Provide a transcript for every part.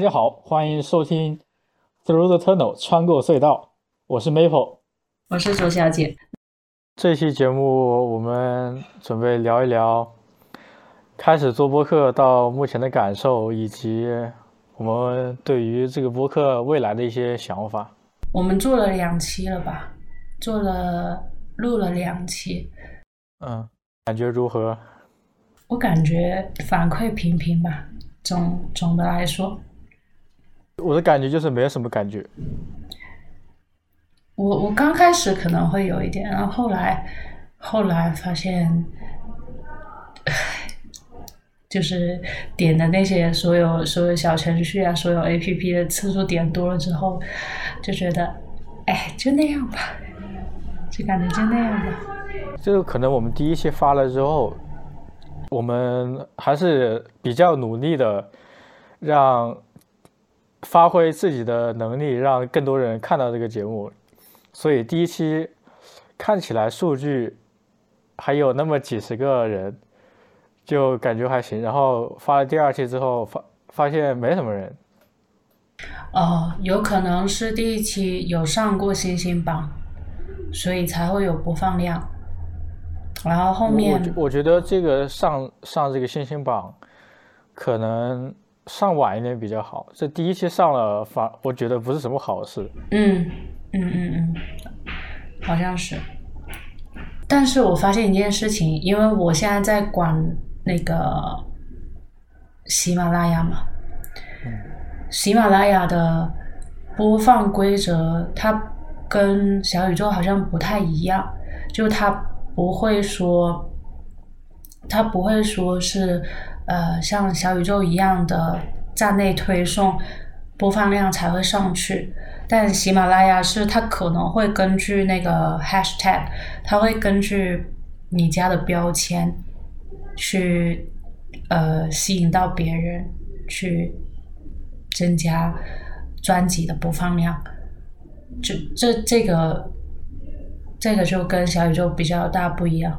大家好，欢迎收听 Through the Tunnel 穿过隧道，我是 Maple，我是周小姐。这期节目我们准备聊一聊开始做播客到目前的感受，以及我们对于这个播客未来的一些想法。我们做了两期了吧？做了录了两期，嗯，感觉如何？我感觉反馈平平吧，总总的来说。我的感觉就是没有什么感觉。我我刚开始可能会有一点，然后后来后来发现，就是点的那些所有所有小程序啊，所有 A P P 的次数点多了之后，就觉得，哎，就那样吧，就感觉就那样吧。这个可能我们第一期发了之后，我们还是比较努力的让。发挥自己的能力，让更多人看到这个节目。所以第一期看起来数据还有那么几十个人，就感觉还行。然后发了第二期之后，发发现没什么人。哦，有可能是第一期有上过星星榜，所以才会有播放量。然后后面，我觉得这个上上这个星星榜可能。上晚一点比较好，这第一期上了，反我觉得不是什么好事。嗯嗯嗯嗯，好像是。但是我发现一件事情，因为我现在在管那个喜马拉雅嘛，喜马拉雅的播放规则，它跟小宇宙好像不太一样，就它不会说，它不会说是。呃，像小宇宙一样的站内推送，播放量才会上去。但喜马拉雅是它可能会根据那个 hashtag，它会根据你家的标签去呃吸引到别人，去增加专辑的播放量。这这这个这个就跟小宇宙比较大不一样。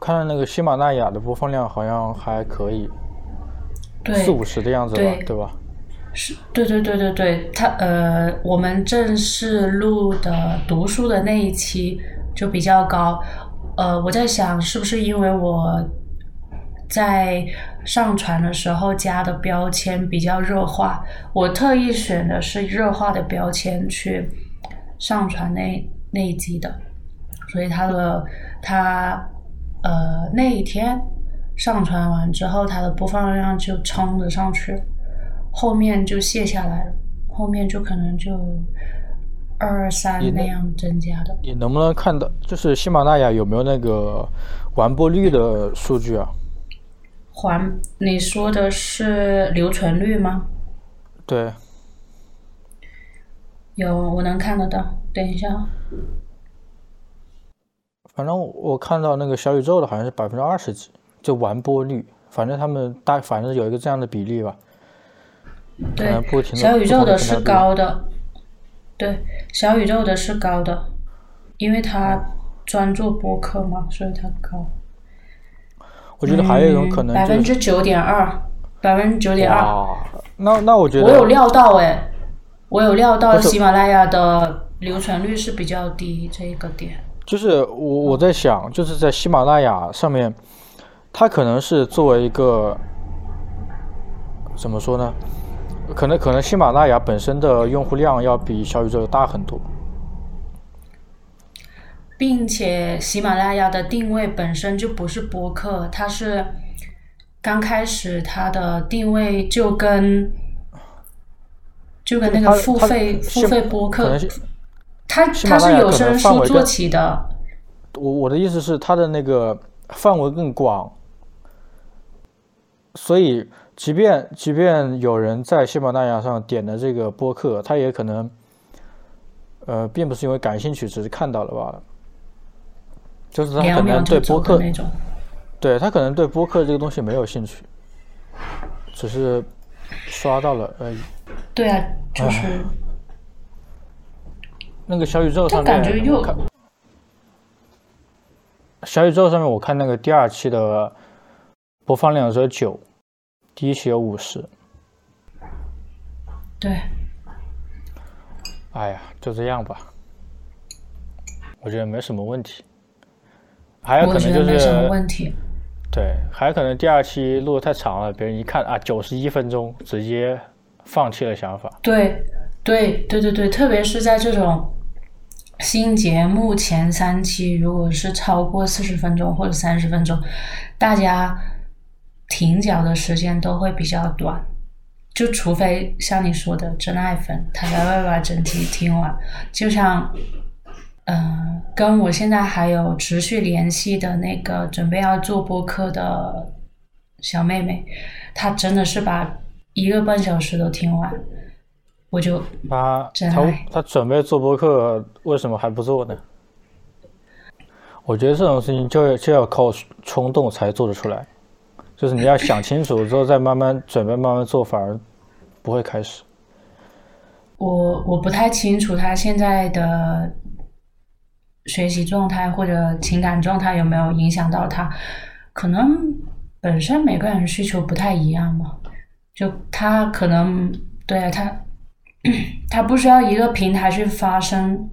看到那个喜马拉雅的播放量好像还可以，四五十的样子吧，对吧？是，对对对对对，他呃，我们正式录的读书的那一期就比较高，呃，我在想是不是因为我在上传的时候加的标签比较热化，我特意选的是热化的标签去上传那那一集的，所以它的它。呃，那一天上传完之后，它的播放量就冲了上去，后面就卸下来了，后面就可能就二三那样增加的。你能不能看到，就是喜马拉雅有没有那个完播率的数据啊？还你说的是留存率吗？对，有我能看得到，等一下。反正我看到那个小宇宙的好像是百分之二十几，就完播率。反正他们大，反正有一个这样的比例吧。对，小宇宙的是高的。对，小宇宙的是高的，因为他专做播客嘛，所以他高。我觉得还有一种可能，百分之九点二，百分之九点二。那那我觉得我有料到哎，我有料到喜马拉雅的留存率是比较低这一个点。就是我我在想，就是在喜马拉雅上面，它可能是作为一个怎么说呢？可能可能喜马拉雅本身的用户量要比小宇宙大很多，并且喜马拉雅的定位本身就不是播客，它是刚开始它的定位就跟就跟那个付费付费播客。它它是有声书做起的，我我的意思是它的那个范围更广，所以即便即便有人在喜马拉雅上点的这个播客，他也可能，呃，并不是因为感兴趣，只是看到了罢了，就是他可能对播客那种，对他可能对播客这个东西没有兴趣，只是刷到了而已。对啊，就是。那个小宇宙上面，小宇宙上面我看那个第二期的播放量只有九，第一期有五十。对，哎呀，就这样吧，我觉得没什么问题。还有可能就我觉得没什么问题。对，还有可能第二期录的太长了，别人一看啊，九十一分钟，直接放弃了想法。对，对，对对对，特别是在这种新节目前三期，如果是超过四十分钟或者三十分钟，大家停脚的时间都会比较短。就除非像你说的真爱粉，他才会把整体听完。就像，嗯、跟我现在还有持续联系的那个准备要做播客的小妹妹，她真的是把一个半小时都听完。我就他他他准备做播客，为什么还不做呢？我觉得这种事情就要就要靠冲动才做得出来，就是你要想清楚之后再慢慢准备，慢慢做，反而不会开始。我我不太清楚他现在的学习状态或者情感状态有没有影响到他，可能本身每个人需求不太一样嘛，就他可能对啊，他 他不需要一个平台去发声，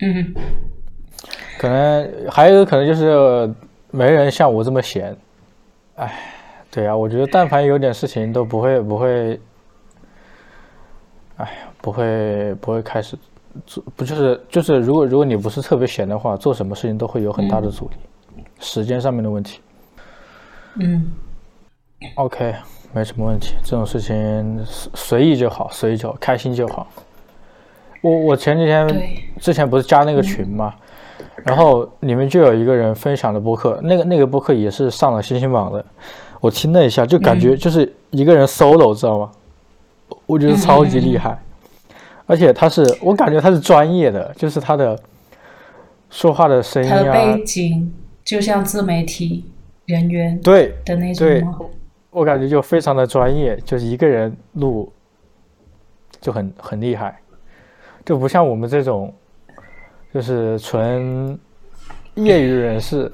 嗯，可能还有一个可能就是没人像我这么闲。哎，对啊，我觉得但凡有点事情都不会不会，哎呀，不会不会开始做，不就是就是如果如果你不是特别闲的话，做什么事情都会有很大的阻力，时间上面的问题。嗯 OK，没什么问题，这种事情随随意就好，随意就好，开心就好。我我前几天之前不是加那个群嘛，然后里面就有一个人分享的播客，那个那个播客也是上了星星榜的，我听了一下，就感觉就是一个人 solo，知道吗？我觉得超级厉害，而且他是我感觉他是专业的，就是他的说话的声音他的啊，背景就像自媒体人员对，的那对。种吗？我感觉就非常的专业，就是一个人录就很很厉害，就不像我们这种就是纯业余人士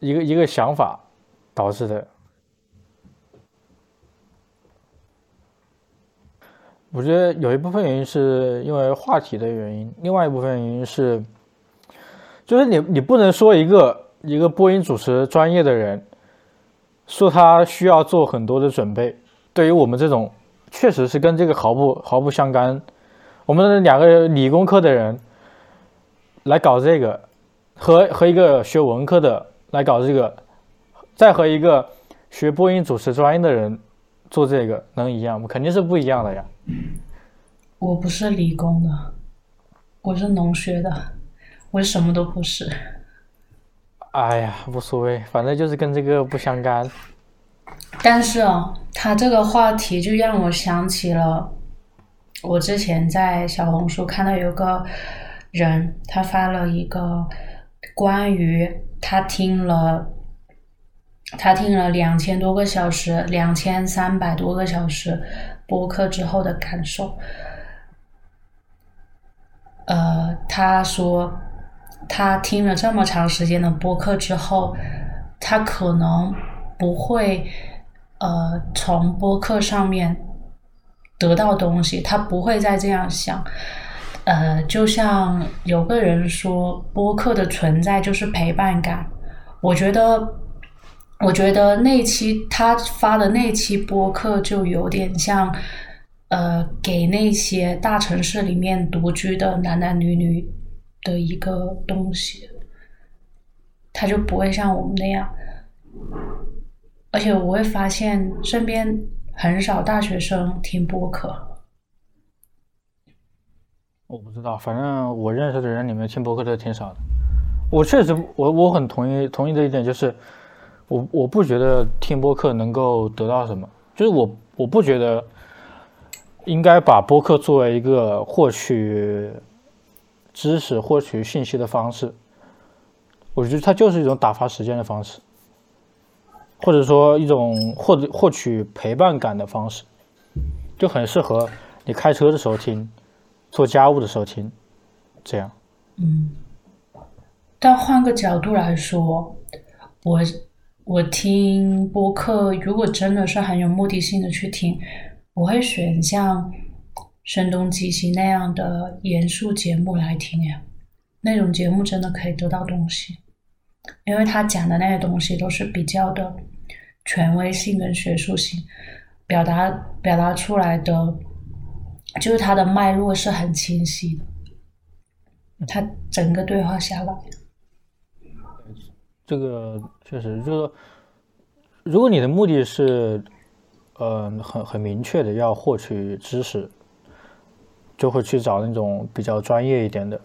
一个一个想法导致的。我觉得有一部分原因是因为话题的原因，另外一部分原因是，就是你你不能说一个一个播音主持专业的人。说他需要做很多的准备，对于我们这种确实是跟这个毫不毫不相干，我们两个理工科的人来搞这个，和和一个学文科的来搞这个，再和一个学播音主持专业的人做这个，能一样吗？肯定是不一样的呀。我不是理工的，我是农学的，我什么都不是。哎呀，无所谓，反正就是跟这个不相干。但是哦，他这个话题就让我想起了我之前在小红书看到有个人，他发了一个关于他听了他听了两千多个小时、两千三百多个小时播客之后的感受。呃，他说他听了这么长时间的播客之后，他可能不会呃从播客上面得到东西，他不会再这样想。呃，就像有个人说，播客的存在就是陪伴感。我觉得，我觉得那期他发的那期播客就有点像，呃，给那些大城市里面独居的男男女女的一个东西，他就不会像我们那样。而且我会发现身边很少大学生听播客。我不知道，反正我认识的人里面听播客的挺少的。我确实，我我很同意同意的一点就是，我我不觉得听播客能够得到什么，就是我我不觉得应该把播客作为一个获取知识、获取信息的方式。我觉得它就是一种打发时间的方式，或者说一种获得获取陪伴感的方式，就很适合你开车的时候听。做家务的时候听，这样。嗯，但换个角度来说，我我听播客，如果真的是很有目的性的去听，我会选像声东击西那样的严肃节目来听呀。那种节目真的可以得到东西，因为他讲的那些东西都是比较的权威性跟学术性，表达表达出来的就是他的脉络是很清晰的。他整个对话下来，这个确实就是，如果你的目的是，呃，很很明确的要获取知识，就会去找那种比较专业一点的。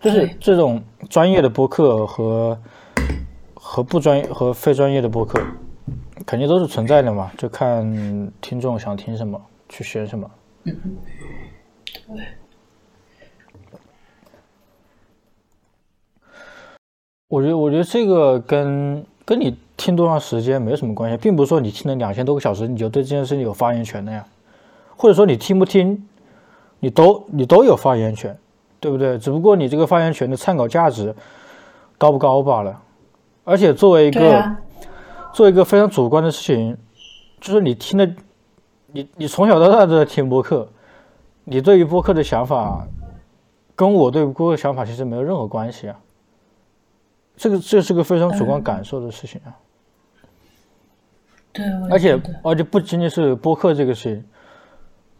就是这种专业的播客和和不专业和非专业的播客，肯定都是存在的嘛，就看听众想听什么，去选什么。我觉得，我觉得这个跟跟你听多长时间没有什么关系，并不是说你听了两千多个小时，你就对这件事情有发言权的呀，或者说你听不听，你都你都有发言权，对不对？只不过你这个发言权的参考价值高不高罢了。而且作为一个、做一个非常主观的事情，就是你听的，你你从小到大都在听播客，你对于播客的想法，跟我对播客的想法其实没有任何关系啊。这个这是个非常主观感受的事情啊，对，而且而且不仅仅是播客这个事情，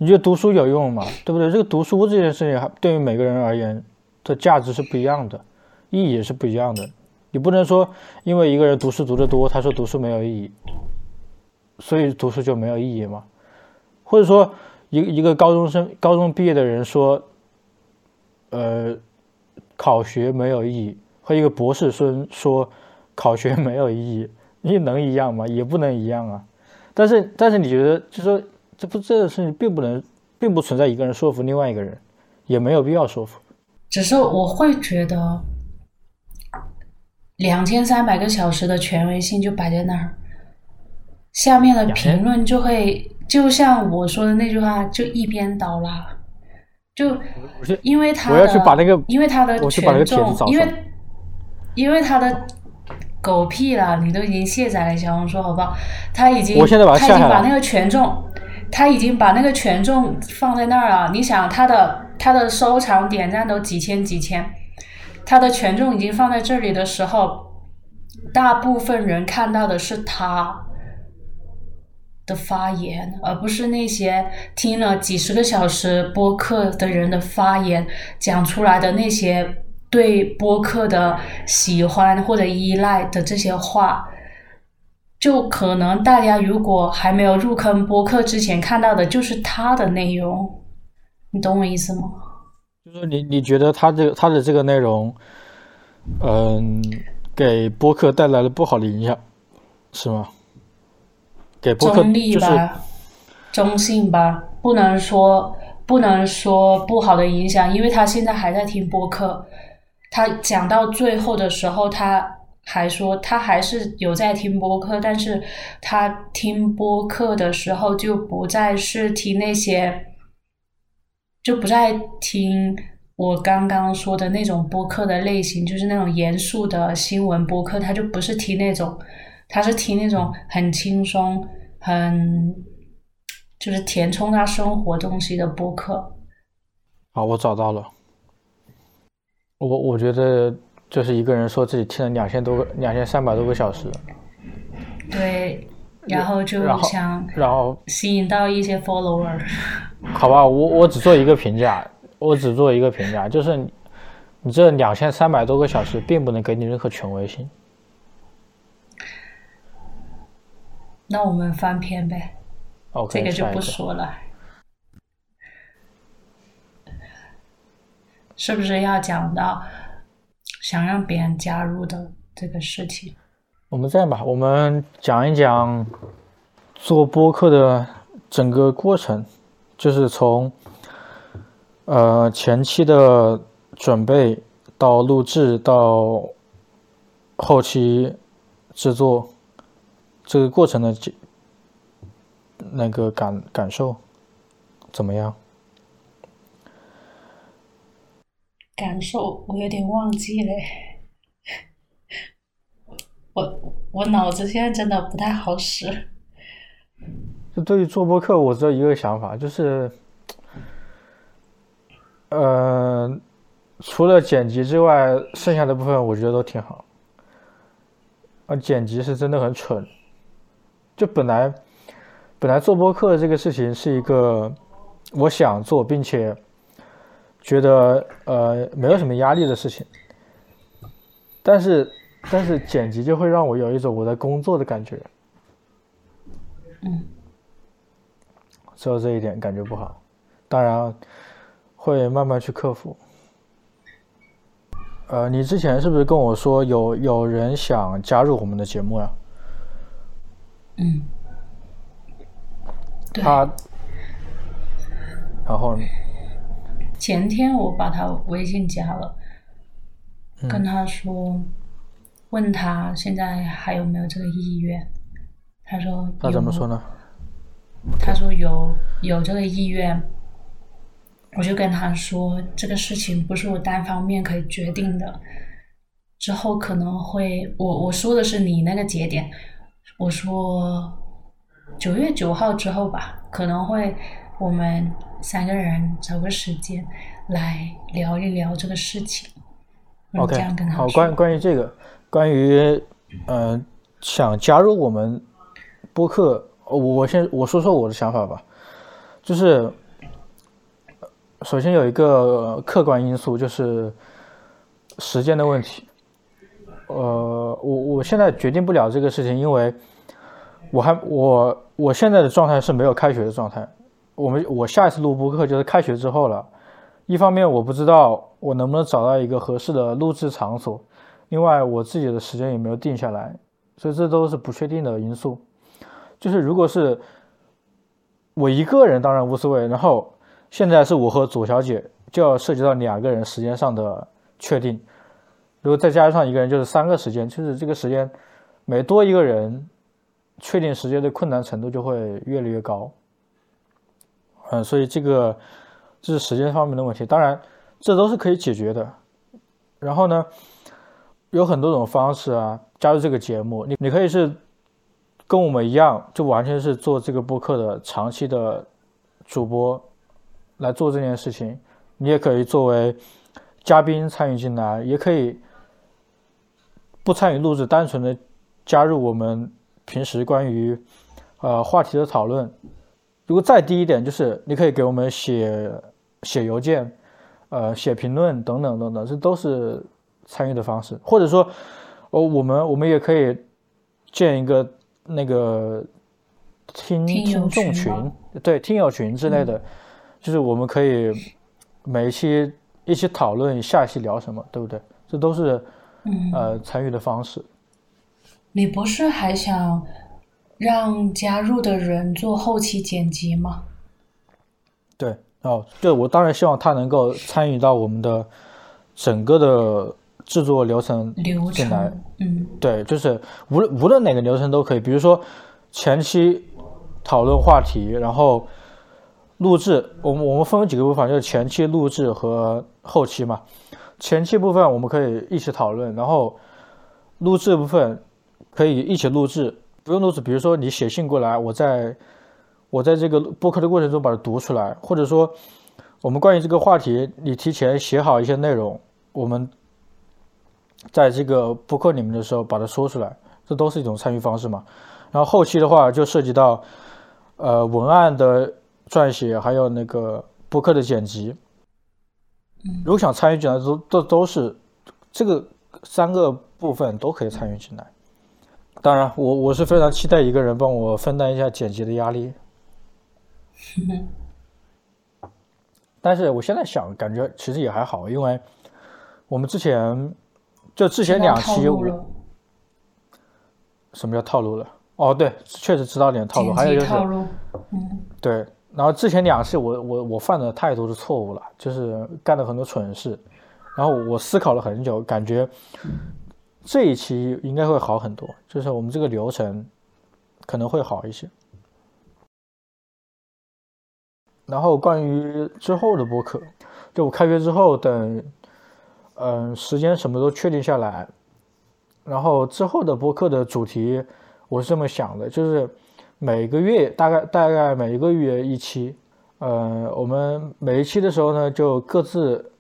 你觉得读书有用吗？对不对？这个读书这件事情，对于每个人而言的价值是不一样的，意义也是不一样的。你不能说因为一个人读书读得多，他说读书没有意义，所以读书就没有意义吗？或者说一个一个高中生高中毕业的人说，呃，考学没有意义，和一个博士生说考学没有意义，你能一样吗？也不能一样啊。但是但是你觉得，就说这不这个事情并不能，并不存在一个人说服另外一个人，也没有必要说服。只是我会觉得，两千三百个小时的权威性就摆在那儿，下面的评论就会就像我说的那句话，就一边倒啦，就因为他的我要去把那个因为他的权重，因为因为他的狗屁了，你都已经卸载了小红书，好不好？他已经我现在把它他已经把那个权重，他已经把那个权重放在那儿了。你想，他的他的收藏点赞都几千几千，他的权重已经放在这里的时候，大部分人看到的是他的发言，而不是那些听了几十个小时播客的人的发言讲出来的那些对播客的喜欢或者依赖的这些话。就可能大家如果还没有入坑播客之前看到的就是他的内容，你懂我意思吗？就是你你觉得他这个他的这个内容，嗯，给播客带来了不好的影响，是吗？给播客中立就是吧，中性吧，不能说不能说不好的影响，因为他现在还在听播客，他讲到最后的时候，他还说他还是有在听播客，但是他听播客的时候就不再是听那些，就不再听我刚刚说的那种播客的类型，就是那种严肃的新闻播客，他就不是听那种。他是听那种很轻松、很就是填充他生活东西的播客。好，我找到了。我我觉得就是一个人说自己听了两千多个、两千三百多个小时，对，然后就然后想然后吸引到一些 follower。好吧，我我只做一个评价，我只做一个评价，就是你你这两千三百多个小时并不能给你任何权威性。那我们翻篇呗，OK，这个就不说了。是不是要讲到想让别人加入的这个事情？我们这样吧，我们讲一讲做播客的整个过程，就是从呃前期的准备到录制到后期制作这个过程的这那个感感受怎么样？感受我有点忘记嘞，我我脑子现在真的不太好使。就对于做播客，我只有一个想法，就是，呃，除了剪辑之外，剩下的部分我觉得都挺好。啊，剪辑是真的很蠢。就本来，本来做播客这个事情是一个我想做并且觉得呃没有什么压力的事情，但是但是剪辑就会让我有一种我在工作的感觉。嗯。只有这一点感觉不好，当然会慢慢去克服。呃，你之前是不是跟我说有有人想加入我们的节目呀？嗯。他，然后前天我把他微信加了，跟他说，问他现在还有没有这个意愿，他说他怎么说呢？他说有有这个意愿，我就跟他说这个事情不是我单方面可以决定的，之后可能会我我说的是你那个节点，我说九月九号之后吧，可能会我们三个人找个时间来聊一聊这个事情。OK，好，关关于这个，关于嗯想加入我们播客。我先我说说我的想法吧，就是首先有一个客观因素，就是时间的问题。呃，我我现在决定不了这个事情，因为我还我我现在的状态是没有开学的状态。我们我下一次录播课就是开学之后了。一方面我不知道我能不能找到一个合适的录制场所，另外我自己的时间也没有定下来，所以这都是不确定的因素。就是如果是我一个人，当然无所谓。然后现在是我和左小姐，就要涉及到两个人时间上的确定。如果再加上一个人，就是三个时间，就是这个时间每多一个人，确定时间的困难程度就会越来越高。嗯，所以这个这是时间方面的问题。当然，这都是可以解决的。然后呢，有很多种方式啊，加入这个节目，你你可以是。跟我们一样，就完全是做这个播客的长期的主播来做这件事情。你也可以作为嘉宾参与进来，也可以不参与录制，单纯的加入我们平时关于呃话题的讨论。如果再低一点，就是你可以给我们写写邮件，呃写评论等等等等，这都是参与的方式。或者说，哦我们我们也可以建一个。那个听听众群，对听友群之类的，就是我们可以每一期一起讨论下一期聊什么，对不对？这都是呃参与的方式。你不是还想让加入的人做后期剪辑吗？对哦，对我当然希望他能够参与到我们的整个的。制作流程进来，嗯，对，就是无论无论哪个流程都可以。比如说前期讨论话题，然后录制，我们我们分为几个部分，就是前期录制和后期嘛。前期部分我们可以一起讨论，然后录制部分可以一起录制，不用录制。比如说你写信过来，我在我在这个播客的过程中把它读出来，或者说我们关于这个话题，你提前写好一些内容，我们。在这个播客里面的时候，把它说出来，这都是一种参与方式嘛。然后后期的话，就涉及到，呃，文案的撰写，还有那个播客的剪辑。如果想参与进来，都都都是这个三个部分都可以参与进来。当然，我我是非常期待一个人帮我分担一下剪辑的压力。但是我现在想，感觉其实也还好，因为我们之前。就之前两期，什么叫套路了？哦，对，确实知道点套路。还有就是，嗯，对。然后之前两期我我我犯了太多的错误了，就是干了很多蠢事。然后我思考了很久，感觉这一期应该会好很多，就是我们这个流程可能会好一些。然后关于之后的播客，就我开学之后等。嗯，时间什么都确定下来，然后之后的播客的主题，我是这么想的，就是每个月大概大概每一个月一期，呃，我们每一期的时候呢，就各自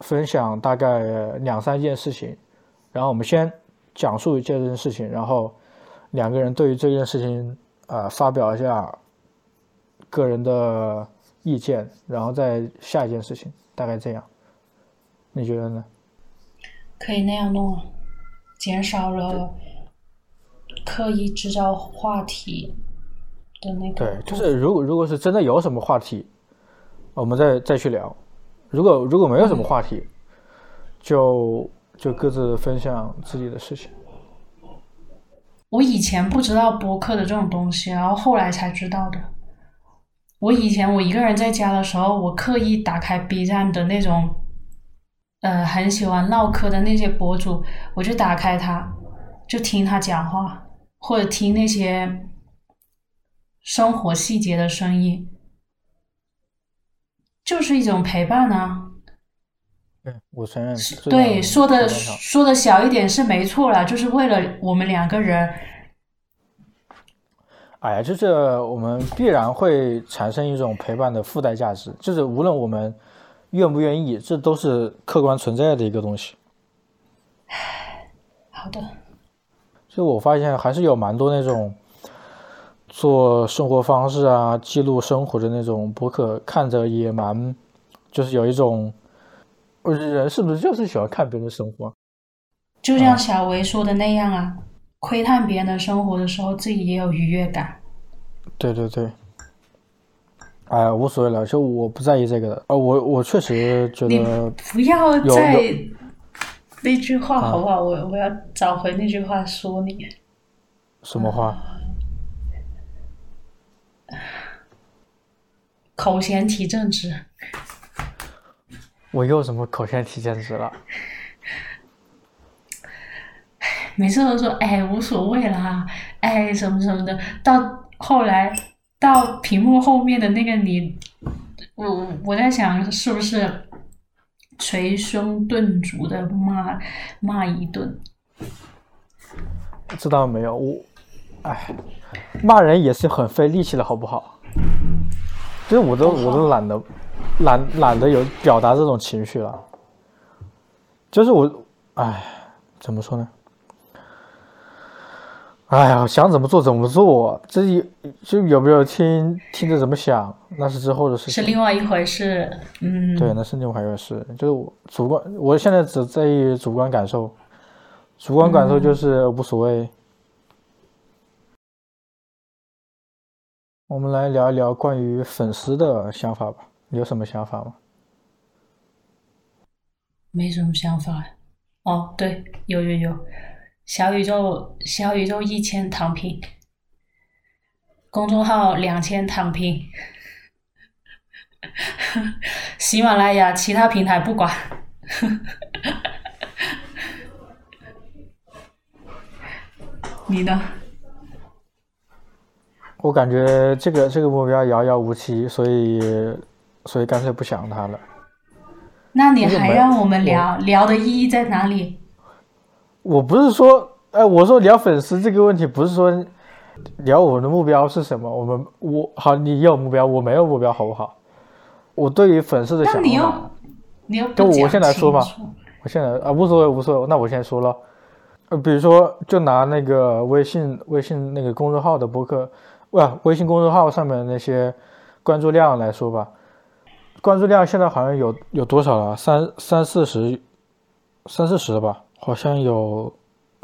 分享大概两三件事情，然后我们先讲述一件事情，然后两个人对于这件事情啊发表一下个人的意见，然后再下一件事情，大概这样，你觉得呢？可以那样弄啊，减少了刻意制造话题的那个。对，就是如果如果是真的有什么话题，我们再再去聊；如果如果没有什么话题，就就各自分享自己的事情。我以前不知道播客的这种东西，然后后来才知道的。我以前我一个人在家的时候，我刻意打开 B 站的那种。呃，很喜欢唠嗑的那些博主，我就打开他，就听他讲话，或者听那些生活细节的声音，就是一种陪伴呢。对，我承认。对，说的说的小一点是没错了，就是为了我们两个人。哎呀，就是我们必然会产生一种陪伴的附带价值，就是无论我们。愿不愿意，这都是客观存在的一个东西。好的。就我发现还是有蛮多那种做生活方式啊、记录生活的那种博客，看着也蛮，就是有一种，人是不是就是喜欢看别人的生活？就像小维说的那样啊，窥探别人的生活的时候，自己也有愉悦感。对对对。哎，无所谓了，就我不在意这个的。呃，我我确实觉得不要再那句话好不好？我我要找回那句话说你。什么话？口嫌体正直。我又什么口腔体正直了？每次都说哎无所谓啦，哎什么什么的，到后来。到屏幕后面的那个你，我我在想是不是捶胸顿足的骂骂一顿？知道没有？我，哎，骂人也是很费力气的，好不好？就是我都我都懒得懒懒得有表达这种情绪了。就是我，哎，怎么说呢？哎呀，想怎么做怎么做，这一就有没有听听着怎么想，那是之后的事情，是另外一回事。嗯，对，那是另外一回事。就是我主观，我现在只在意主观感受，主观感受就是无所谓。我们来聊一聊关于粉丝的想法吧，你有什么想法吗？没什么想法。哦，对，有有有。小宇宙，小宇宙一千躺平，公众号两千躺平，喜马拉雅其他平台不管，你呢？我感觉这个这个目标遥遥无期，所以所以干脆不想他了。那你还让我们聊聊的意义在哪里？我不是说，哎，我说聊粉丝这个问题，不是说聊我们的目标是什么。我们我好，你有目标，我没有目标，好不好？我对于粉丝的想法，你要就我先来说吧。我现在啊，无所谓，无所谓。那我先说了，呃，比如说，就拿那个微信微信那个公众号的博客，不，微信公众号上面那些关注量来说吧，关注量现在好像有有多少了？三三四十，三四十了吧？好像有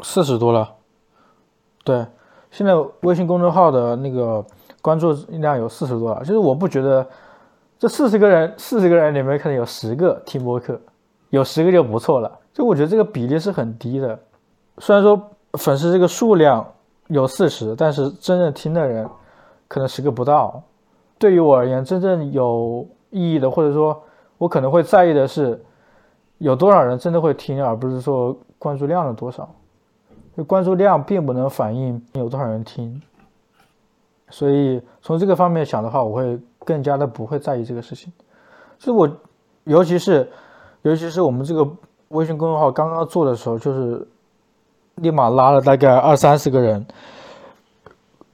四十多了，对，现在微信公众号的那个关注量有四十多了。就是我不觉得这四十个人，四十个人里面可能有十个听播客，有十个就不错了。就我觉得这个比例是很低的。虽然说粉丝这个数量有四十，但是真正听的人可能十个不到。对于我而言，真正有意义的，或者说我可能会在意的是。有多少人真的会听，而不是说关注量的多少？就关注量并不能反映有多少人听。所以从这个方面想的话，我会更加的不会在意这个事情。所以我，尤其是，尤其是我们这个微信公众号刚刚做的时候，就是立马拉了大概二三十个人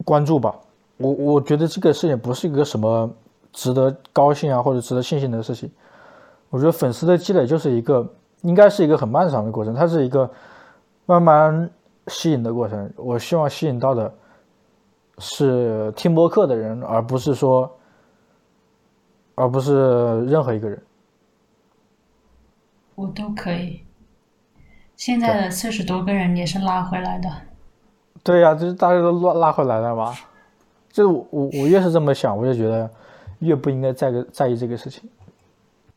关注吧。我我觉得这个事情不是一个什么值得高兴啊或者值得庆幸的事情。我觉得粉丝的积累就是一个，应该是一个很漫长的过程，它是一个慢慢吸引的过程。我希望吸引到的是听播客的人，而不是说，而不是任何一个人。我都可以。现在的四十多个人也是拉回来的。对呀，就是大家都拉拉回来了嘛。就我我我越是这么想，我就觉得越不应该在个在意这个事情。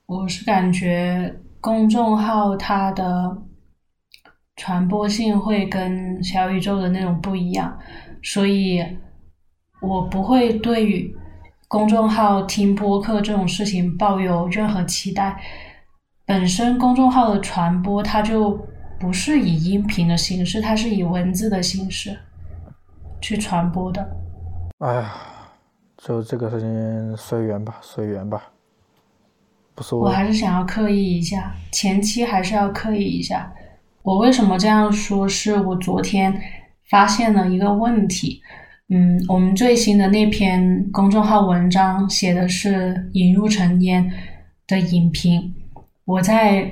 我是感觉公众号它的传播性会跟小宇宙的那种不一样，所以我不会对于公众号听播客这种事情抱有任何期待。本身公众号的传播，它就不是以音频的形式，它是以文字的形式去传播的。哎呀，就这个事情随缘吧，随缘吧。不是我还是想要刻意一下，前期还是要刻意一下。我为什么这样说？是我昨天发现了一个问题。嗯，我们最新的那篇公众号文章写的是引入尘烟的影评。我在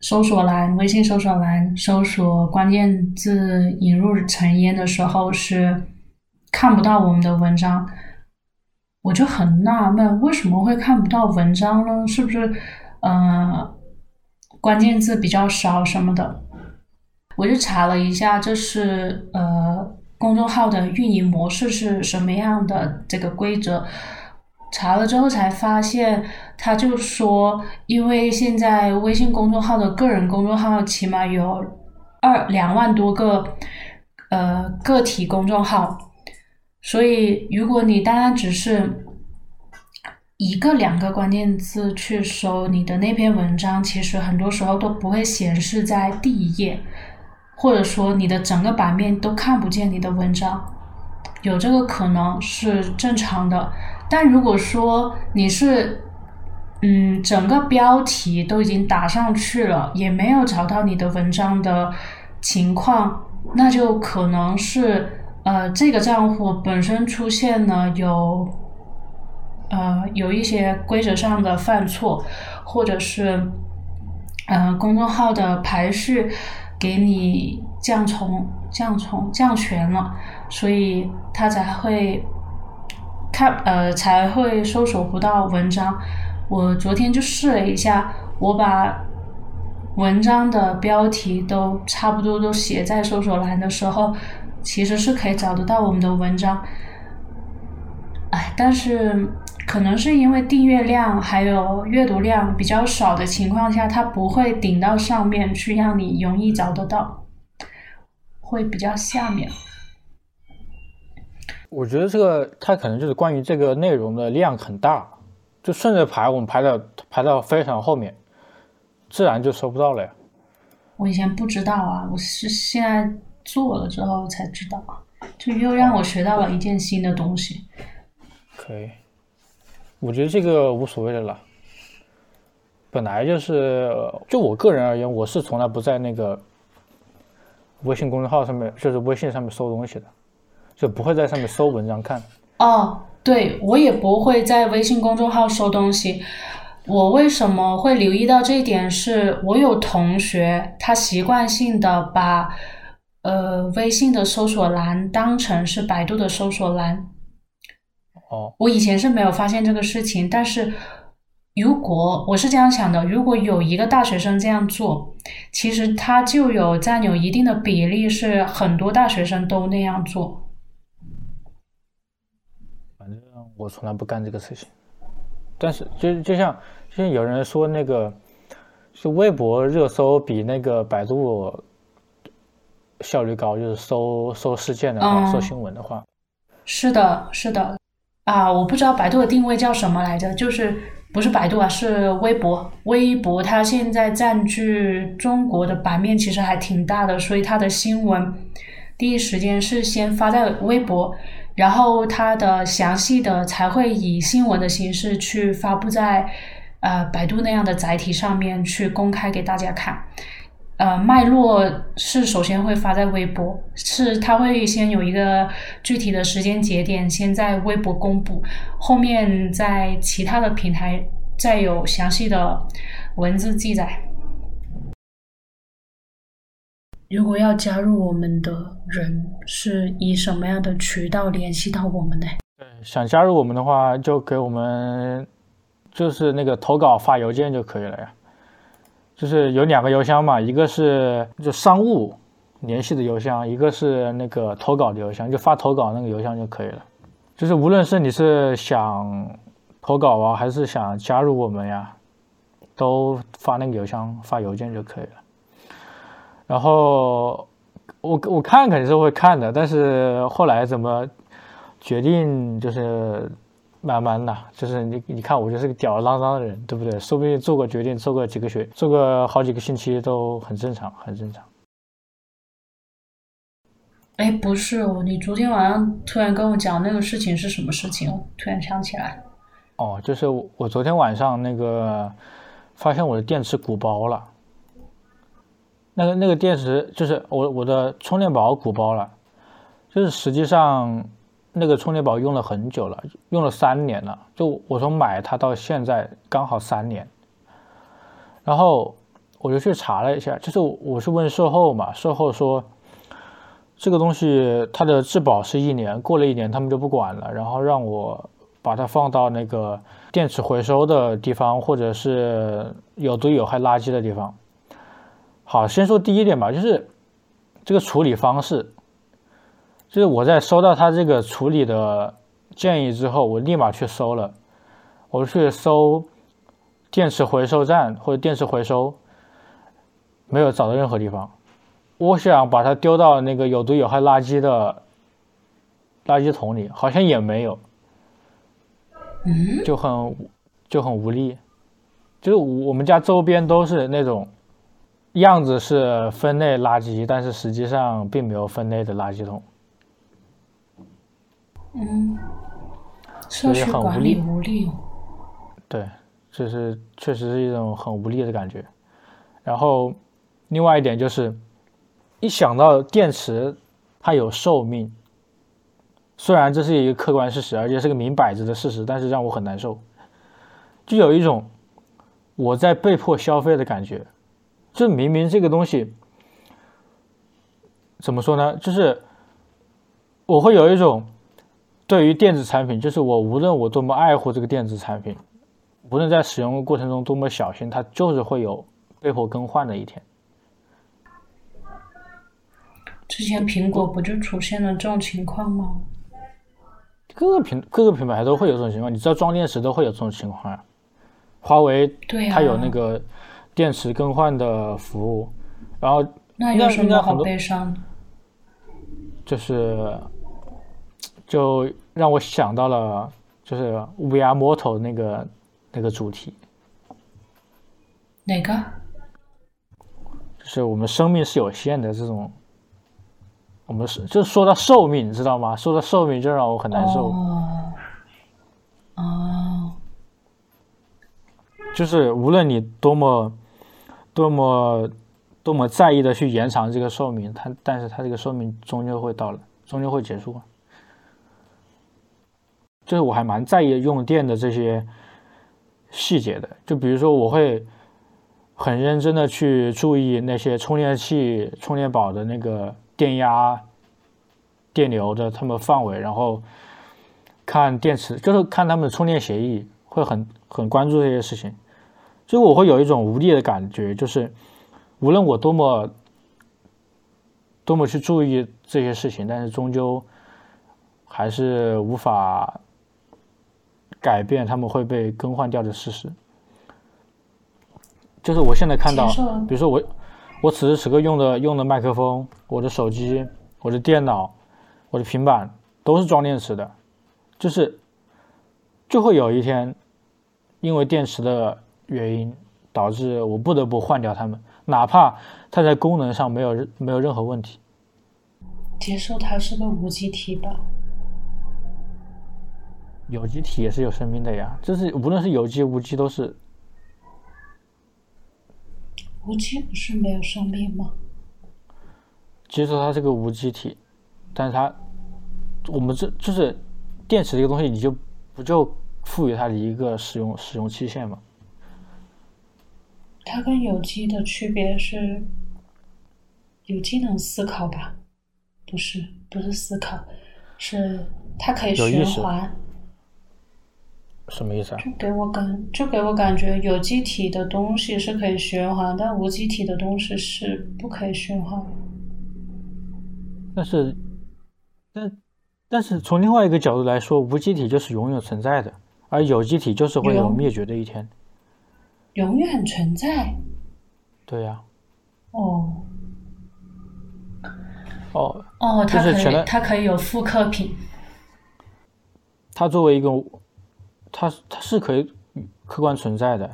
搜索栏、微信搜索栏搜索关键字“引入尘烟”的时候，是看不到我们的文章，我就很纳闷，为什么会看不到文章呢？是不是呃关键字比较少什么的？我就查了一下，这是呃公众号的运营模式是什么样的这个规则。查了之后才发现，他就说，因为现在微信公众号的个人公众号起码有二两万多个，呃，个体公众号，所以如果你单单只是一个两个关键字去搜你的那篇文章，其实很多时候都不会显示在第一页，或者说你的整个版面都看不见你的文章，有这个可能是正常的。但如果说你是，嗯，整个标题都已经打上去了，也没有找到你的文章的情况，那就可能是，呃，这个账户本身出现了有，呃，有一些规则上的犯错，或者是，呃，公众号的排序给你降重降重降权了，所以它才会。看，呃，才会搜索不到文章。我昨天就试了一下，我把文章的标题都差不多都写在搜索栏的时候，其实是可以找得到我们的文章。哎，但是可能是因为订阅量还有阅读量比较少的情况下，它不会顶到上面去，让你容易找得到，会比较下面。我觉得这个它可能就是关于这个内容的量很大，就顺着排，我们排到排到非常后面，自然就收不到了呀。我以前不知道啊，我是现在做了之后才知道，就又让我学到了一件新的东西。可以，我觉得这个无所谓的了。本来就是，就我个人而言，我是从来不在那个微信公众号上面，就是微信上面搜东西的。就不会在上面搜文章看哦，对我也不会在微信公众号搜东西。我为什么会留意到这一点？是我有同学，他习惯性的把呃微信的搜索栏当成是百度的搜索栏。哦，我以前是没有发现这个事情，但是如果我是这样想的，如果有一个大学生这样做，其实他就有占有一定的比例，是很多大学生都那样做。反正我从来不干这个事情，但是就就像就像有人说那个，是微博热搜比那个百度效率高，就是搜搜事件的话，搜新闻的话，是的，是的，啊，我不知道百度的定位叫什么来着，就是不是百度啊，是微博，微博它现在占据中国的版面其实还挺大的，所以它的新闻第一时间是先发在微博。然后它的详细的才会以新闻的形式去发布在，呃，百度那样的载体上面去公开给大家看，呃，脉络是首先会发在微博，是它会先有一个具体的时间节点，先在微博公布，后面在其他的平台再有详细的文字记载。如果要加入我们的人，是以什么样的渠道联系到我们呢？对，想加入我们的话，就给我们就是那个投稿发邮件就可以了呀。就是有两个邮箱嘛，一个是就商务联系的邮箱，一个是那个投稿的邮箱，就发投稿那个邮箱就可以了。就是无论是你是想投稿啊，还是想加入我们呀，都发那个邮箱发邮件就可以了。然后我我看肯定是会看的，但是后来怎么决定就是。慢慢的，就是你你看我就是个吊儿郎当的人，对不对？说不定做个决定，做个几个学，做个好几个星期都很正常，很正常。哎，不是哦，你昨天晚上突然跟我讲那个事情是什么事情？突然想起来。哦，就是我昨天晚上那个发现我的电池鼓包了。那个那个电池就是我我的充电宝鼓包了，就是实际上。那个充电宝用了很久了，用了三年了。就我从买它到现在刚好三年。然后我就去查了一下，就是我是问售后嘛，售后说这个东西它的质保是一年，过了一年他们就不管了，然后让我把它放到那个电池回收的地方，或者是有毒有害垃圾的地方。好，先说第一点吧，就是这个处理方式。就是我在收到他这个处理的建议之后，我立马去搜了，我去搜电池回收站或者电池回收，没有找到任何地方。我想把它丢到那个有毒有害垃圾的垃圾桶里，好像也没有，就很就很无力。就是我们家周边都是那种样子是分类垃圾，但是实际上并没有分类的垃圾桶。嗯，社区管理无力。对，这是确实是一种很无力的感觉。然后，另外一点就是，一想到电池它有寿命，虽然这是一个客观事实，而且是个明摆着的事实，但是让我很难受，就有一种我在被迫消费的感觉。这明明这个东西怎么说呢？就是我会有一种。对于电子产品，就是我无论我多么爱护这个电子产品，无论在使用的过程中多么小心，它就是会有被迫更换的一天。之前苹果不就出现了这种情况吗？各个品各个品牌都会有这种情况，你知道装电池都会有这种情况呀。华为对它有那个电池更换的服务，然后那有什么好悲伤？就是。就让我想到了，就是 VR Mortal 那个那个主题。哪个？就是我们生命是有限的这种，我们是就说到寿命，你知道吗？说到寿命就让我很难受。哦。就是无论你多么多么多么在意的去延长这个寿命，它但是它这个寿命终究会到了，终究会结束。就是我还蛮在意用电的这些细节的，就比如说我会很认真的去注意那些充电器、充电宝的那个电压、电流的它们范围，然后看电池，就是看他们的充电协议，会很很关注这些事情。就我会有一种无力的感觉，就是无论我多么多么去注意这些事情，但是终究还是无法。改变他们会被更换掉的事实，就是我现在看到，比如说我，我此时此刻用的用的麦克风，我的手机，我的电脑，我的平板都是装电池的，就是就会有一天，因为电池的原因导致我不得不换掉它们，哪怕它在功能上没有没有任何问题。接受它是个无机体吧。有机体也是有生命的呀，就是无论是有机无机都是。无机不是没有生命吗？其实它是个无机体，但是它，我们这就是电池这个东西，你就不就赋予它的一个使用使用期限吗？它跟有机的区别是，有机能思考吧？不是，不是思考，是它可以循环。什么意思啊？就给我感，就给我感觉，有机体的东西是可以循环，但无机体的东西是不可以循环。但是，但但是从另外一个角度来说，无机体就是永远存在的，而有机体就是会有灭绝的一天。永远存在。对呀。哦。哦。哦，它可以，它可以有复刻品。它作为一个。它它是可以客观存在的，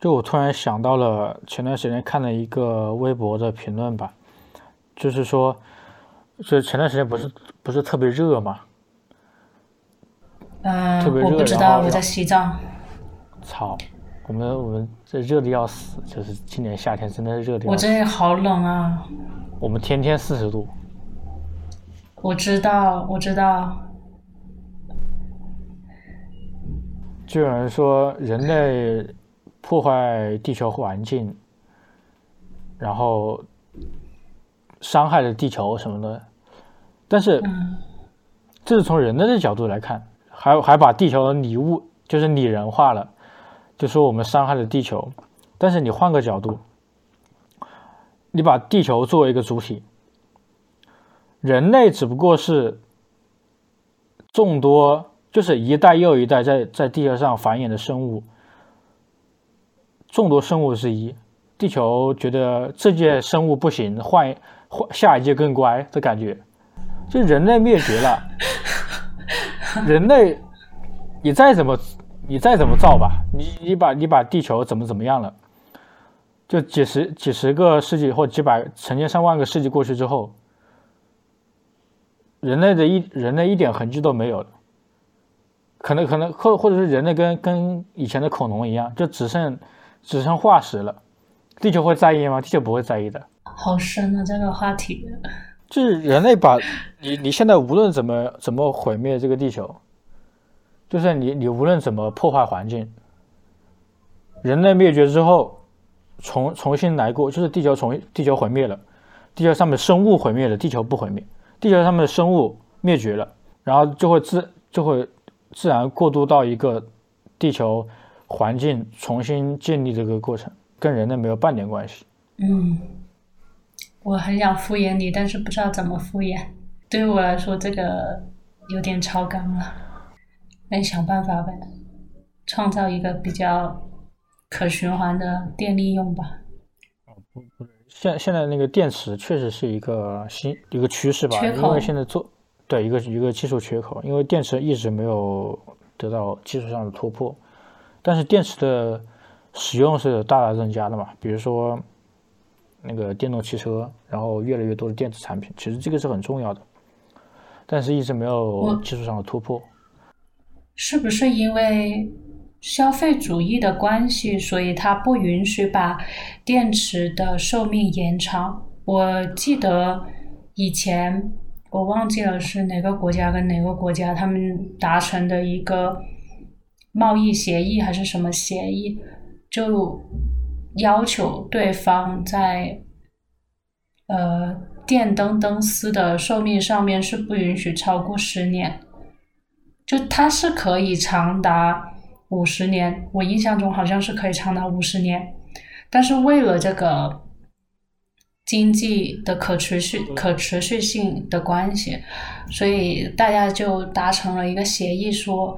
就我突然想到了前段时间看了一个微博的评论吧，就是说，就前段时间不是不是特别热嘛，嗯，特别热，我不知道我在西藏。操，我们我们这热的要死，就是今年夏天真的是热的。我这里好冷啊。我们天天四十度。我知道，我知道。就有人说人类破坏地球环境，然后伤害了地球什么的，但是这是从人类的角度来看，还还把地球拟物就是拟人化了，就说我们伤害了地球。但是你换个角度，你把地球作为一个主体，人类只不过是众多。就是一代又一代在在地球上繁衍的生物，众多生物之一。地球觉得这届生物不行，换换下一届更乖的感觉。就人类灭绝了，人类你再怎么你再怎么造吧，你你把你把地球怎么怎么样了？就几十几十个世纪或几百成千上万个世纪过去之后，人类的一人类一点痕迹都没有了。可能可能或或者是人类跟跟以前的恐龙一样，就只剩只剩化石了。地球会在意吗？地球不会在意的。好深啊，这个话题。就是人类把你 你现在无论怎么怎么毁灭这个地球，就是你你无论怎么破坏环境，人类灭绝之后重重新来过，就是地球重地球毁灭了，地球上面生物毁灭了，地球不毁灭，地球上面的生物灭绝了，然后就会自就会。自然过渡到一个地球环境重新建立这个过程，跟人类没有半点关系。嗯，我很想敷衍你，但是不知道怎么敷衍。对于我来说，这个有点超纲了。那你想办法呗，创造一个比较可循环的电力用吧。哦不不，现现在那个电池确实是一个新一个趋势吧，因为现在做。对一个一个技术缺口，因为电池一直没有得到技术上的突破，但是电池的使用是大大增加的嘛，比如说那个电动汽车，然后越来越多的电子产品，其实这个是很重要的，但是一直没有技术上的突破。是不是因为消费主义的关系，所以它不允许把电池的寿命延长？我记得以前。我忘记了是哪个国家跟哪个国家他们达成的一个贸易协议还是什么协议，就要求对方在呃电灯灯丝的寿命上面是不允许超过十年，就它是可以长达五十年，我印象中好像是可以长达五十年，但是为了这个。经济的可持续、可持续性的关系，所以大家就达成了一个协议，说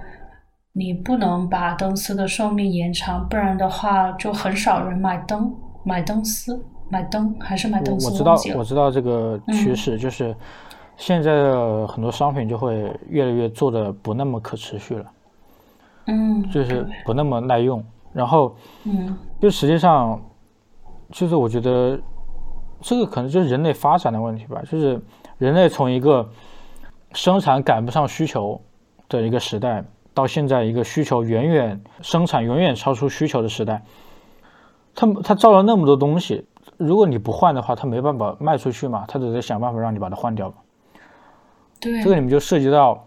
你不能把灯丝的寿命延长，不然的话就很少人买灯、买灯丝、买灯还是买灯丝。我知道，我知道这个趋势，就是现在的很多商品就会越来越做的不那么可持续了，嗯，就是不那么耐用，然后，嗯，就实际上，就是我觉得。这个可能就是人类发展的问题吧，就是人类从一个生产赶不上需求的一个时代，到现在一个需求远远生产远远超出需求的时代，他他造了那么多东西，如果你不换的话，他没办法卖出去嘛，他只是想办法让你把它换掉。对，这个你们就涉及到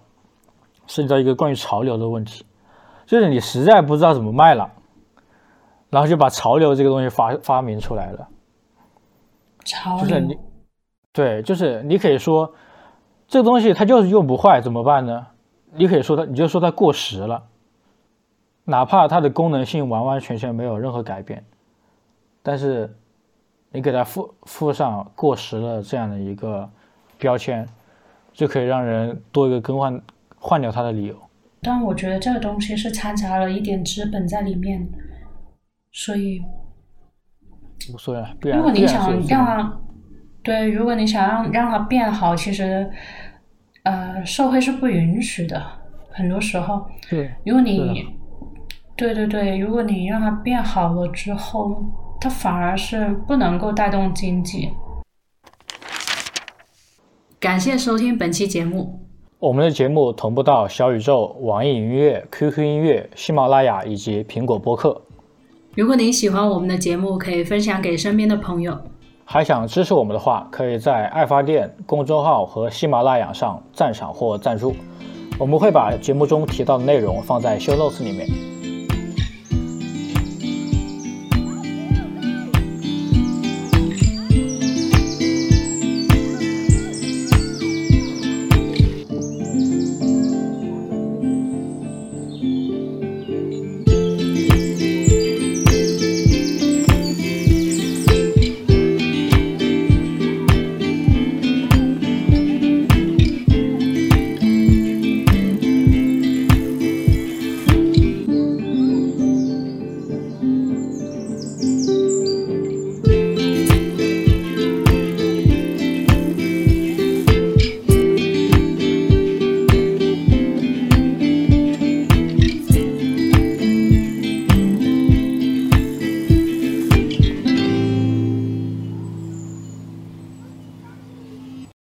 涉及到一个关于潮流的问题，就是你实在不知道怎么卖了，然后就把潮流这个东西发发明出来了。潮就是你，对，就是你可以说这个东西它就是用不坏，怎么办呢？你可以说它，你就说它过时了，哪怕它的功能性完完全全没有任何改变，但是你给它附附上过时了这样的一个标签，就可以让人多一个更换换掉它的理由。但我觉得这个东西是掺杂了一点资本在里面，所以无所谓了，必然如果你想让它，对，如果你想让让它变好，其实呃社会是不允许的，很多时候。对如果你，对对对，如果你让它变好了之后，它反而是不能够带动经济。感谢收听本期节目。我们的节目同步到小宇宙、网易云音乐、QQ 音乐、喜马拉雅以及苹果播客。如果您喜欢我们的节目，可以分享给身边的朋友。还想支持我们的话，可以在爱发电公众号和喜马拉雅上赞赏或赞助，我们会把节目中提到的内容放在 show notes 里面。